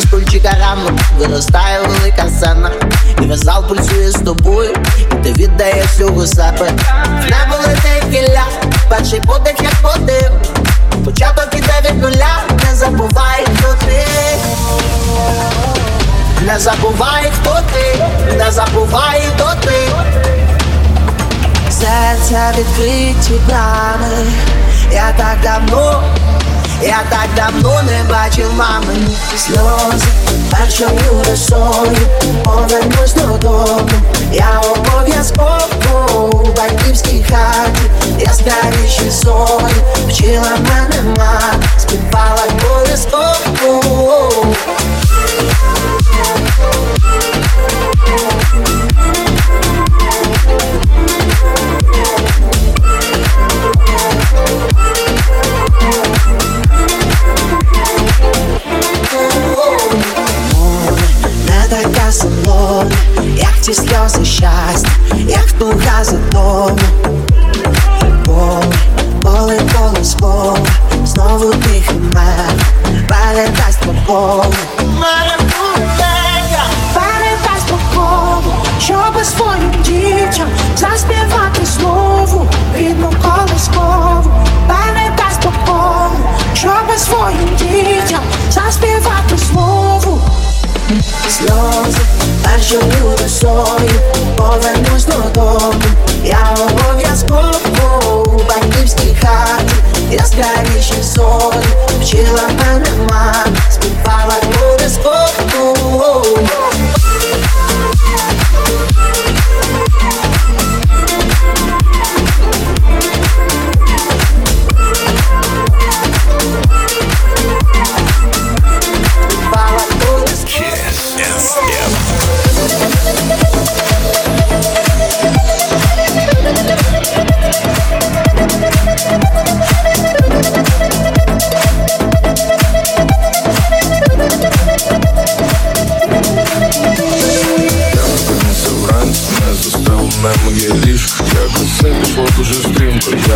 стульчика рано виростає велика сцена. І весь зал пульсує з тобою, і ти віддаєш всього себе. В небо летить кіля, перший подих як подив. Початок іде від нуля, не забувай, хто ти. Не забувай, хто ти, не забувай, хто ти. Серця відкриті брами, я так давно я так давно не бачив мамині сльози першою росою повернусь додому, я обов'язково у батьківській хаті, яскравіші зорі вчила мене мать, співала колискову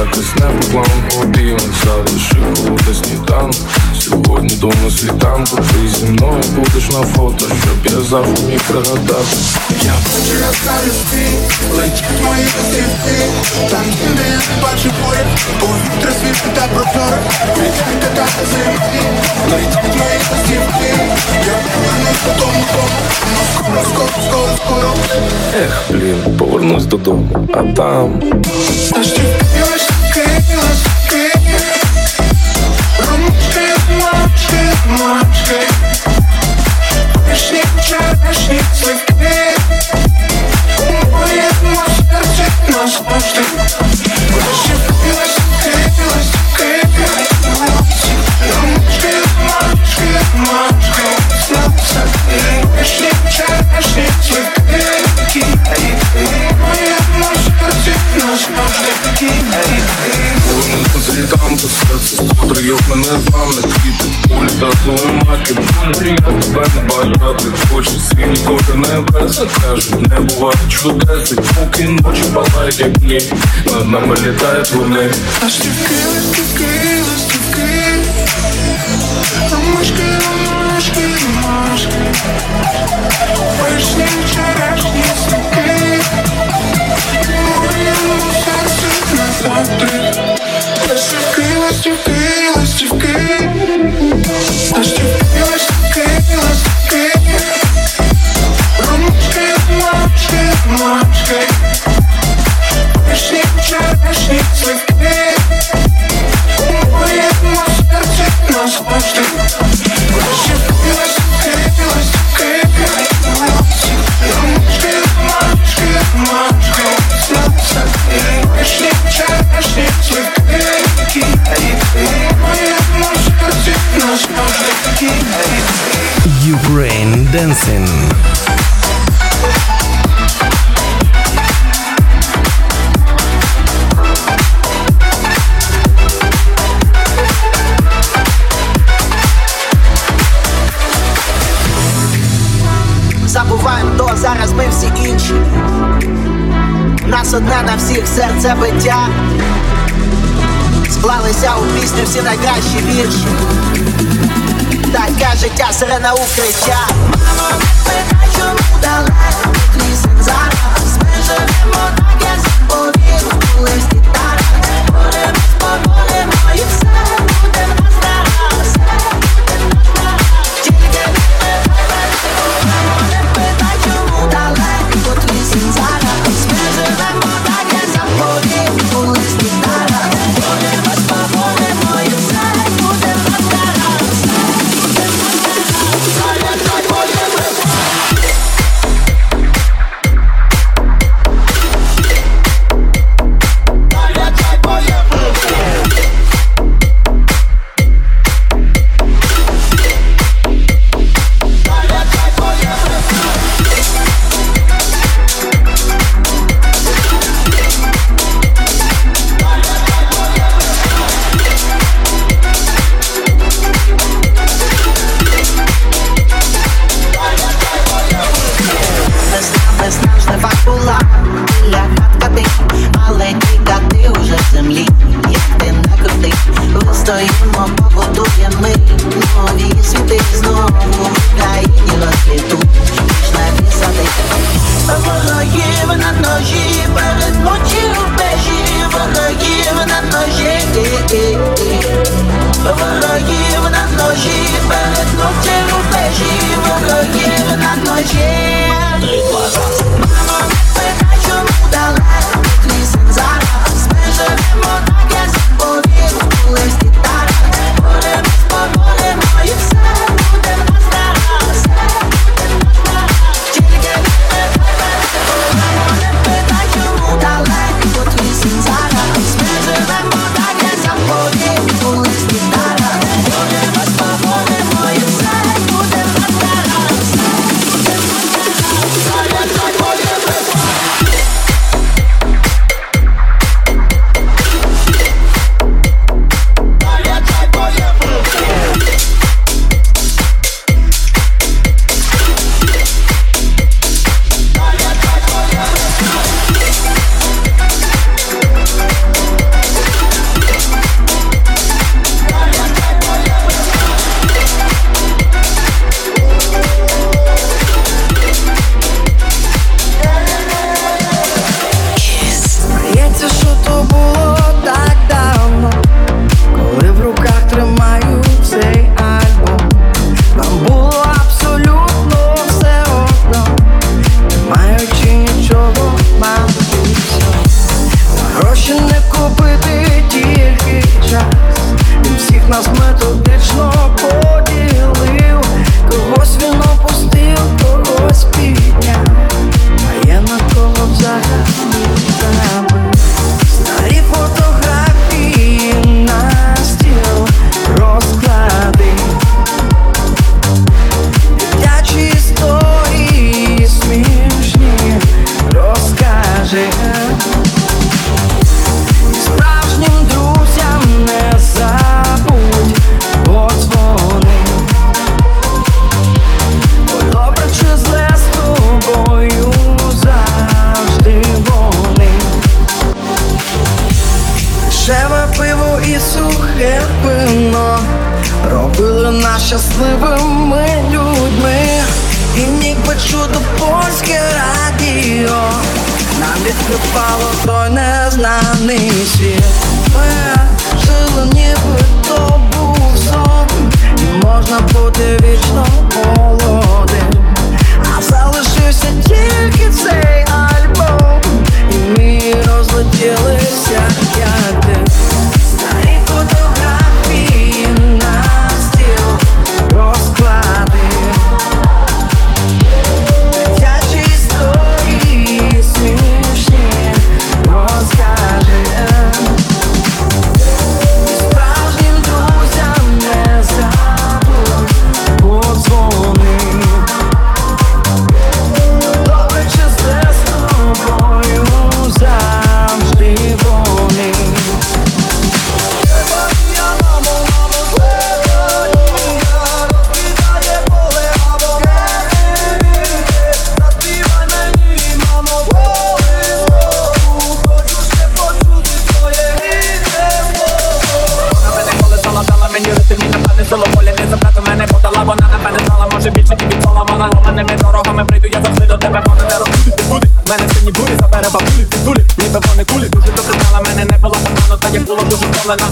якось не по плану обіймах Залишив холодний сніданок Сьогодні до на світанку. Ти зі мною будеш на фото, щоб я завжди міг пригадати. Я бачу яскраві спі, летять мої листівки Там, де я не бачу поряд, повітря світле та прозоре. Відкрите та землі, летять мої листівки Я повернусь додому, скоро, скоро, скоро, скоро. Ех, блін, повернусь додому, а там? Листівки, ромашки, ромашки Вишні, черешні, сливки У моєму на світанку, серце струйок мене зламне Квіти, кулі та зломаки Болі, я тебе не бажати Хочу свій ніколи не буває чудес І поки ночі палають як Над нами літають вони Аж ластівки, ластівки Dancing. Забуваємо, то зараз ми всі інші. У нас одне на всіх серце биття. Склалися у пісню всі найкращі вірші. Таке життя сирена укриття. Мамо, не питай, чому далеко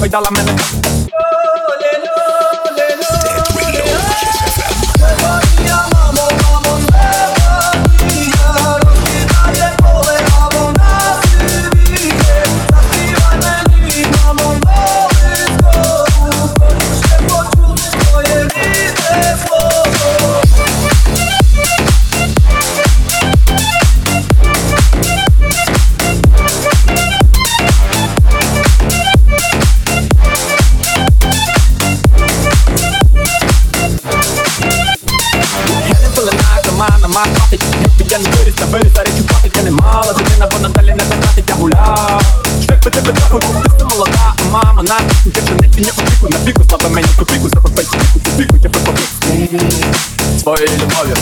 dalla meleca команда, мак хватить Якби я не виріс, та виріс, а речі платить Я не мала дитина, вона далі не докатить Я гуляв Шлях би тебе трохи, ти все молода, а мама на Я вже не не опіку, на піку, слава мені копійку Захопай піку, піку, я припопік Своєю любов'ю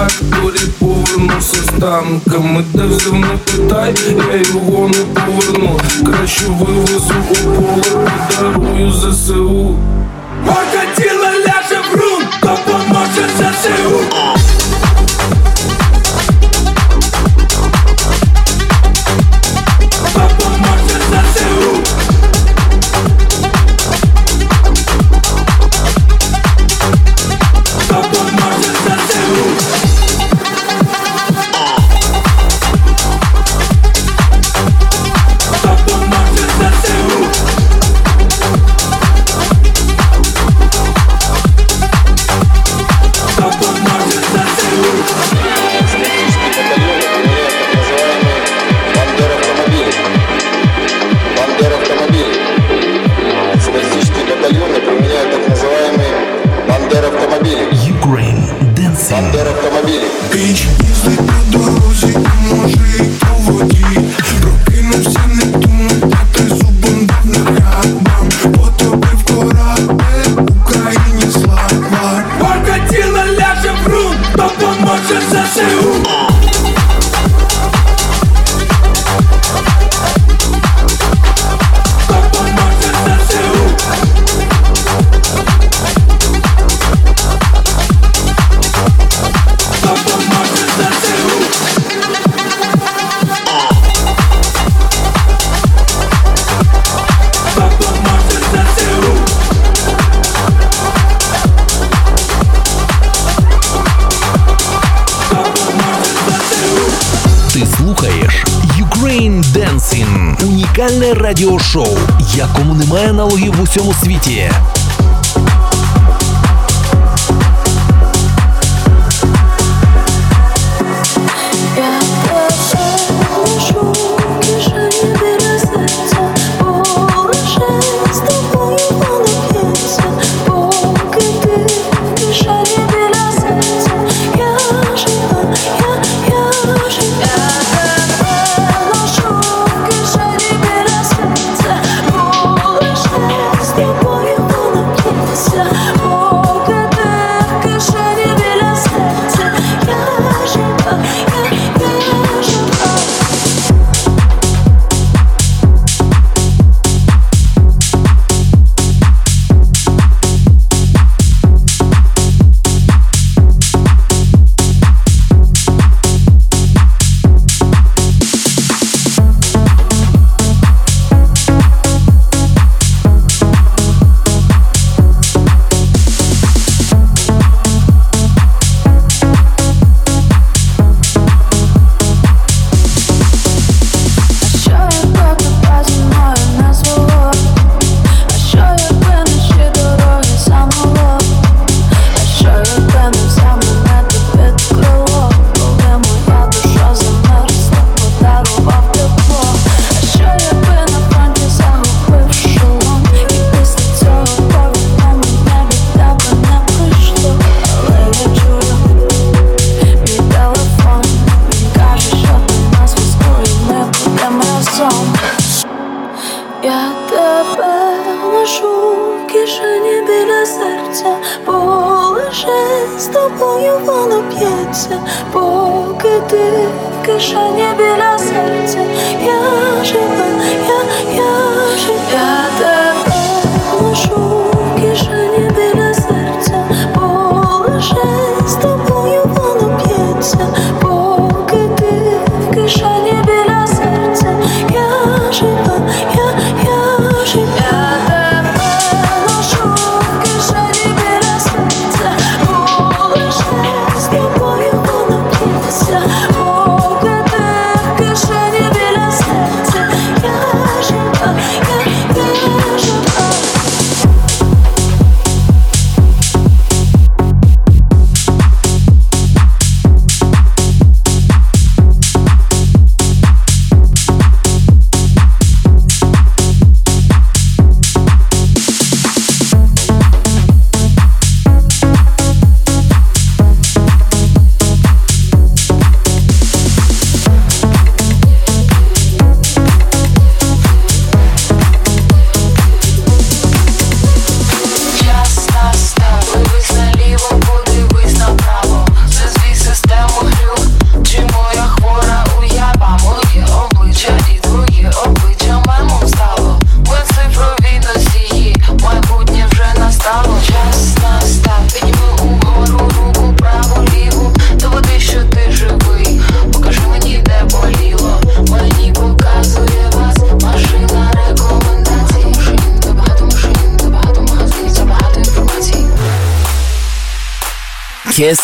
край, Коли повернувся з танками, де взяв не питай, я його не поверну. Краще вивезу у поле, подарую ЗСУ. Моя тіла, ляже в рун, допоможе ЗСУ це радіошоу, якому немає аналогів в усьому світі.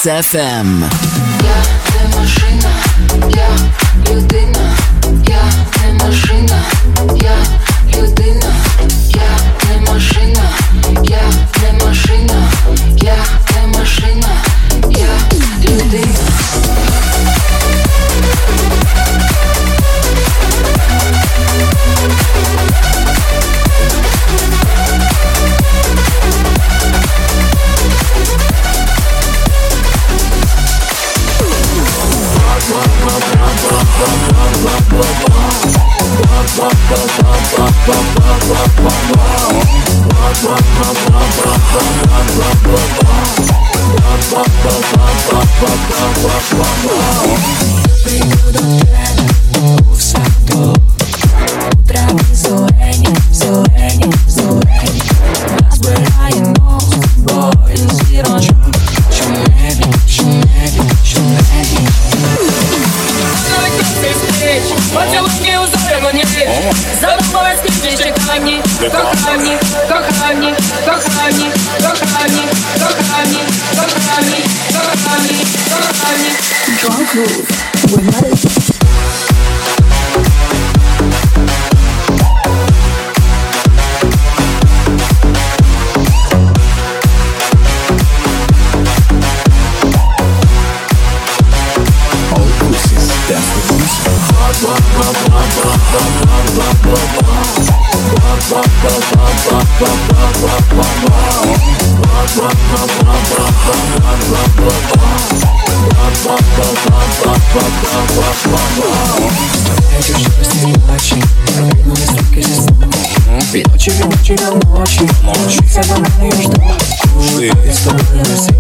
FM. Wow. Ночи, ночи до ночи, ночи за мной жду Чужие истории на все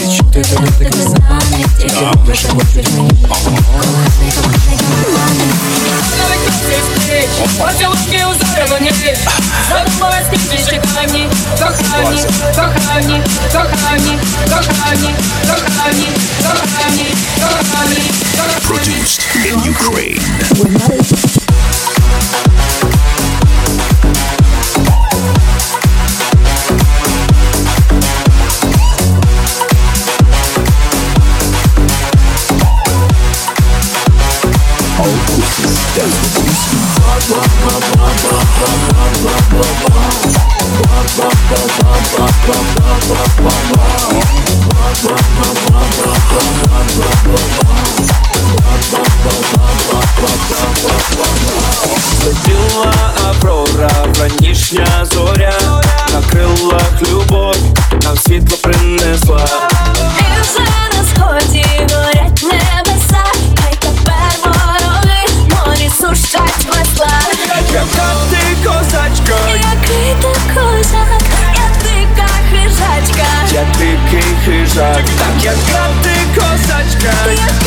Лечу ты туда, ты глазами Где ты любишь, а вот чуть меня Кухонный, кухонный, кухонный Поцелушки узоры в небе Задумалась, пишешь камни, кохани кохані, кохані, кохані, кохані, кохані, кохані, кохані. Produced in Ukraine. Bum, bum, bum, bum, bum. Летіла аврора, ранішня зоря, на крилах любов, нам світло принесла. tak Tak jak gra, ty kozaćka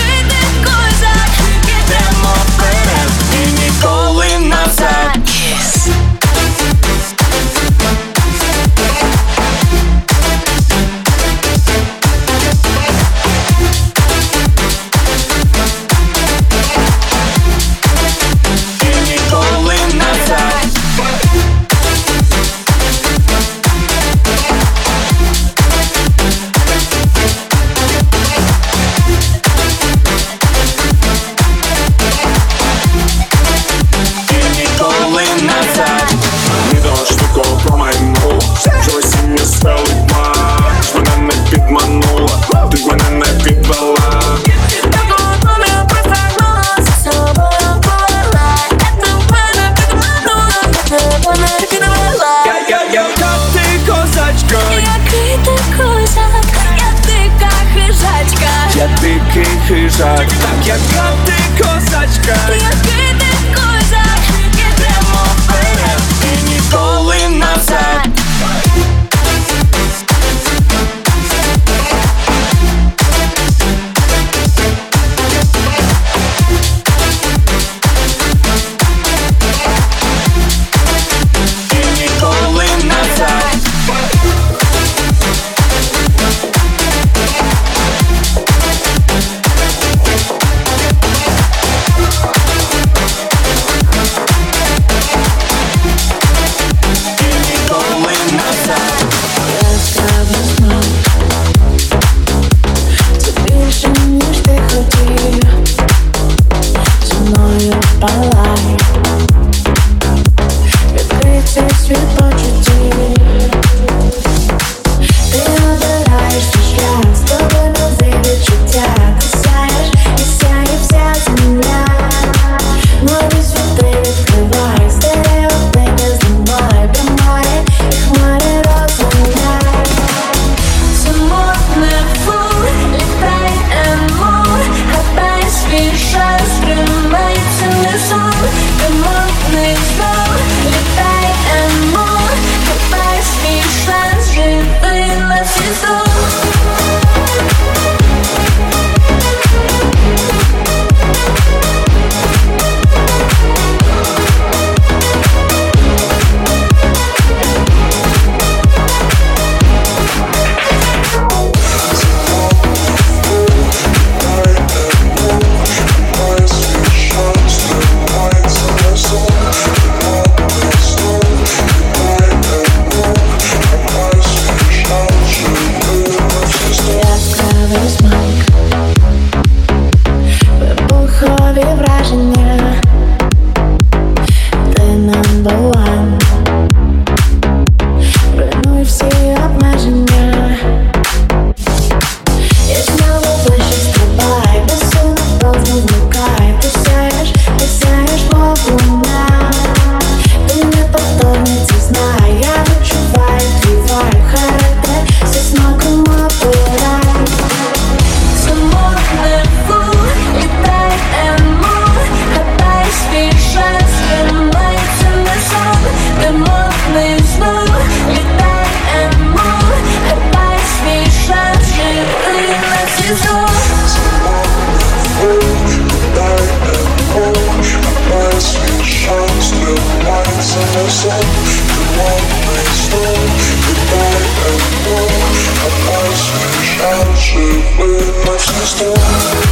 Самотний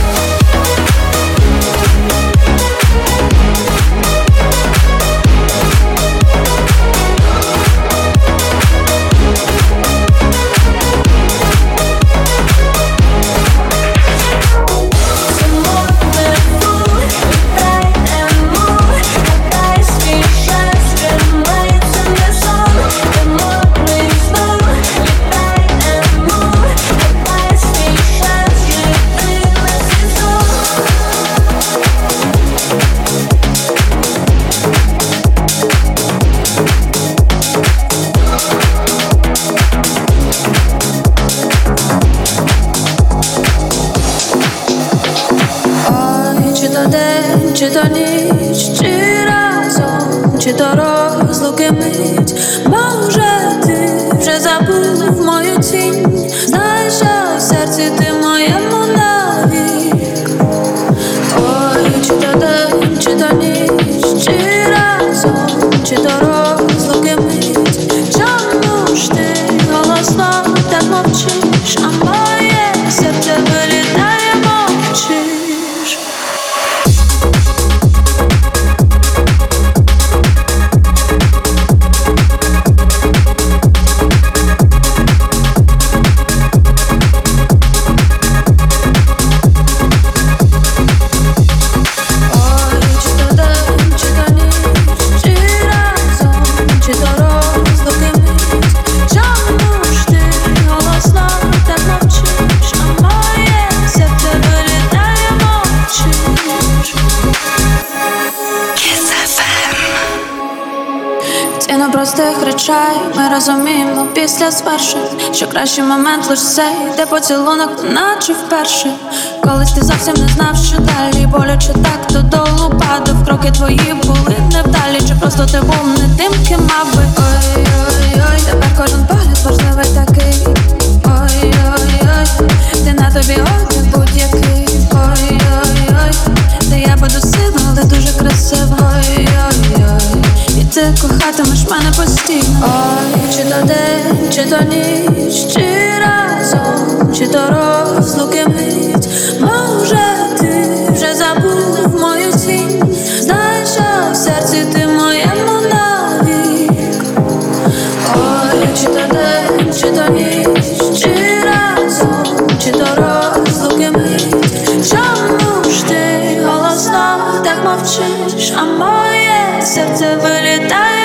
розуміємо спершу, Що кращий момент лиш цей, де поцілунок, наче вперше. Колись ти зовсім не знав, що далі. Боляче так то долу падав. Кроки твої були невдалі, чи просто ти був не тим, ким мав би? Ой-ой-ой, тепер кожен погляд важливий такий. Ой-ой-ой, ти на тобі ти кохатимеш мене постійно. Ой, чи то день, чи то ніч, чи разом, чи то розлуки мить. Може ти вже забув мою тінь Знаєш, що в серці ти моєму навік. Ой, чи то день, чи то ніч, чи разом, чи то розлуки мить. Чому ж ти голосно так мовчиш, а моє серце вилітає,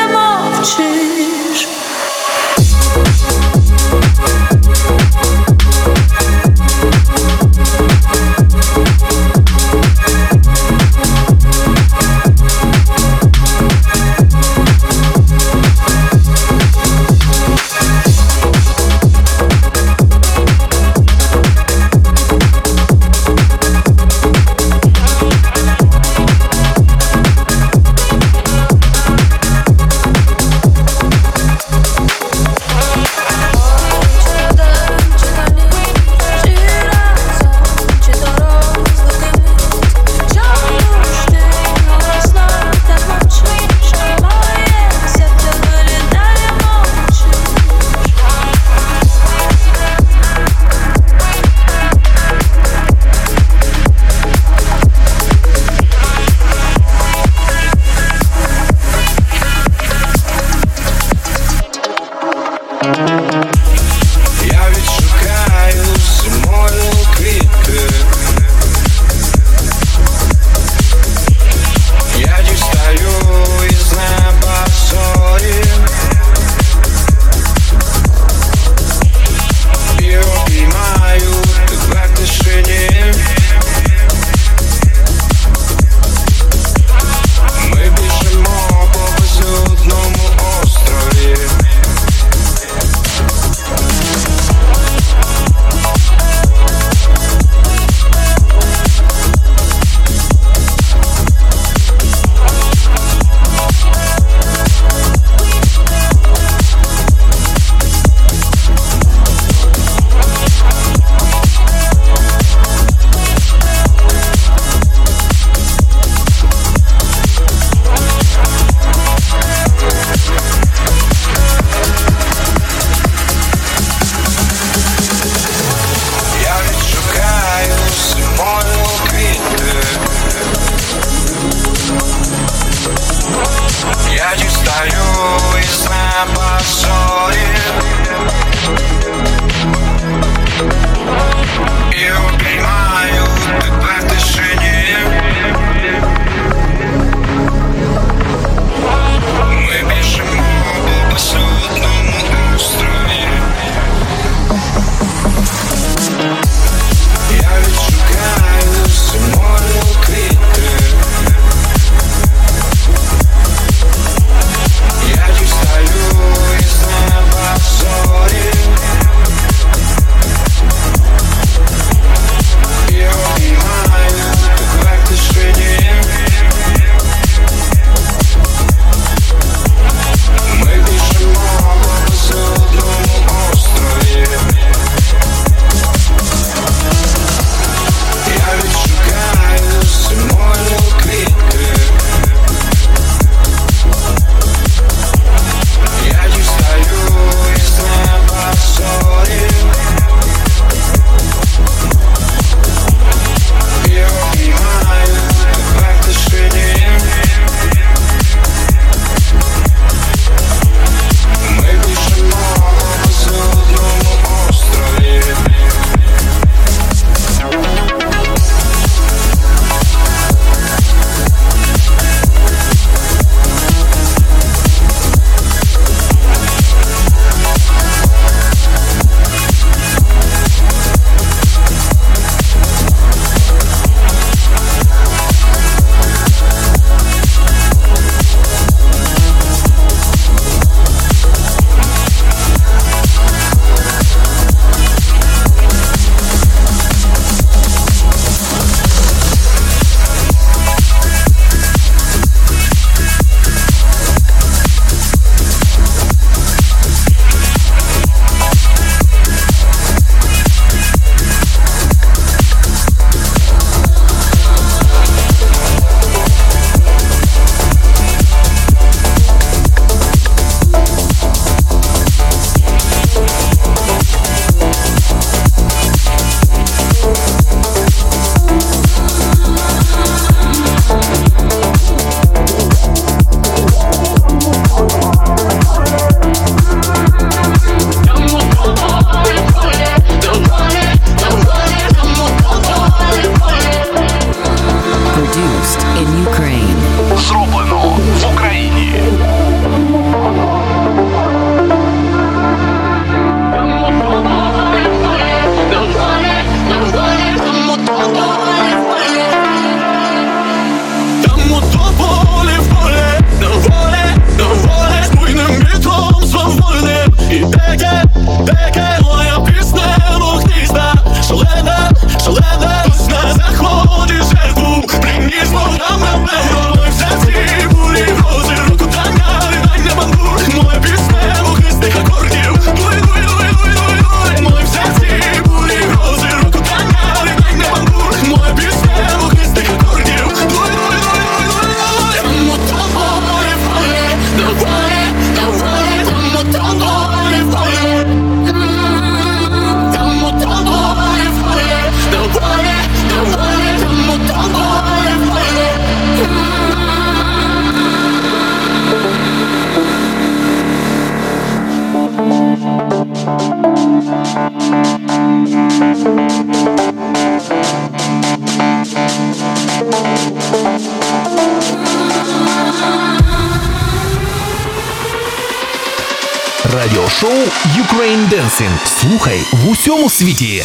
Ukraine Слухай в усьому світі.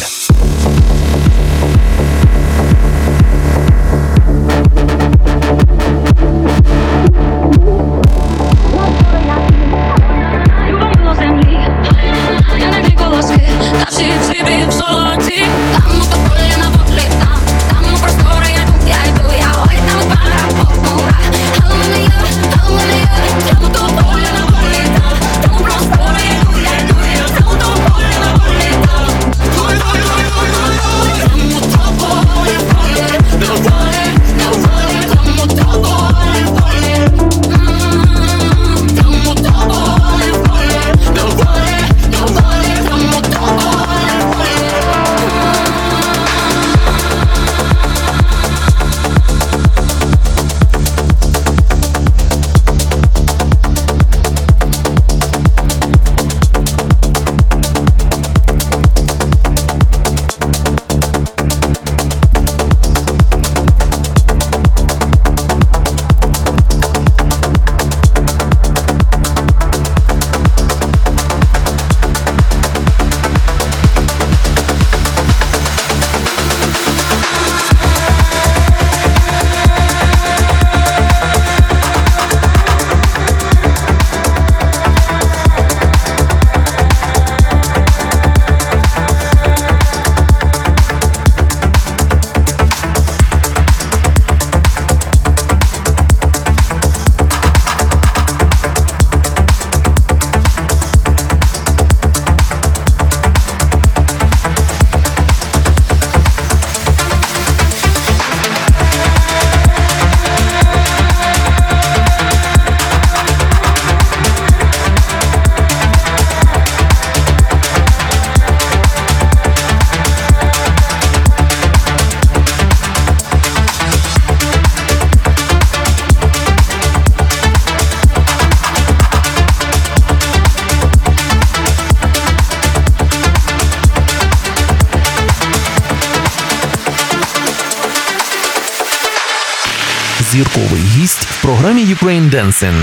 Ukraine Dancing.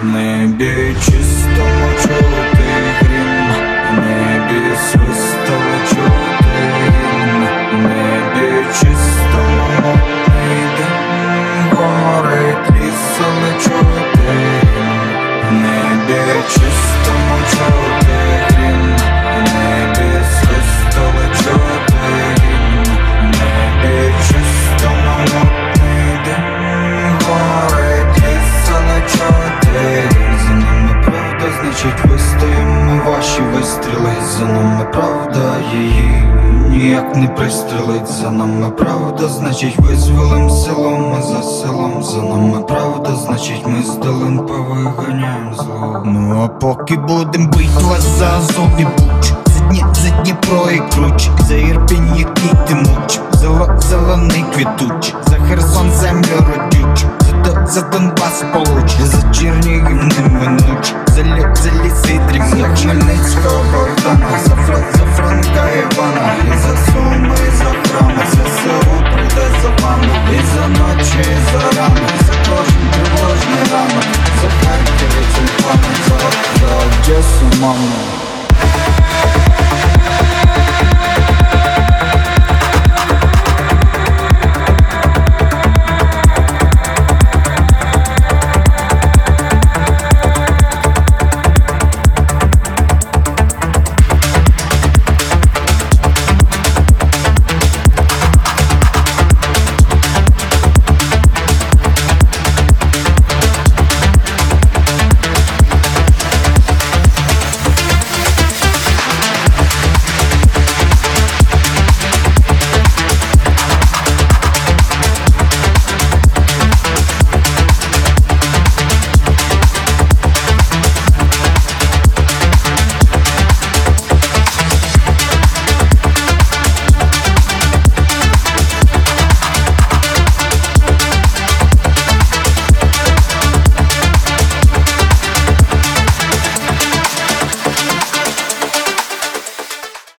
В небі чистому чути грім, в небі свистало чути гімн, в небі чистому мутний дим, горить ліс, але чути гімн, в небі чистому чути значить вистоїмо ваші вистріли за нами правда її ніяк не пристрелить. За нами правда, значить визволим селом, а за селом. За нами правда, значить ми з долин повиганяємо зло. Ну а поки будем бить вас за Азов і Буч за, Дні, за Дніпро і Круч, за Ірпінь, який ти муч, за зелений квітуч, за Херсон землю родючу, за Донбас получ, за Чернігів неминуч, за лік, за ліси дрібні, за Хмельницького Богдана, за Франк, за Франка Івана, і за суми, і за храми, за село прийде за вами, і за ночі, і за рани, за кожен тривожний ранок, за Харків і за, за Одесу, маму.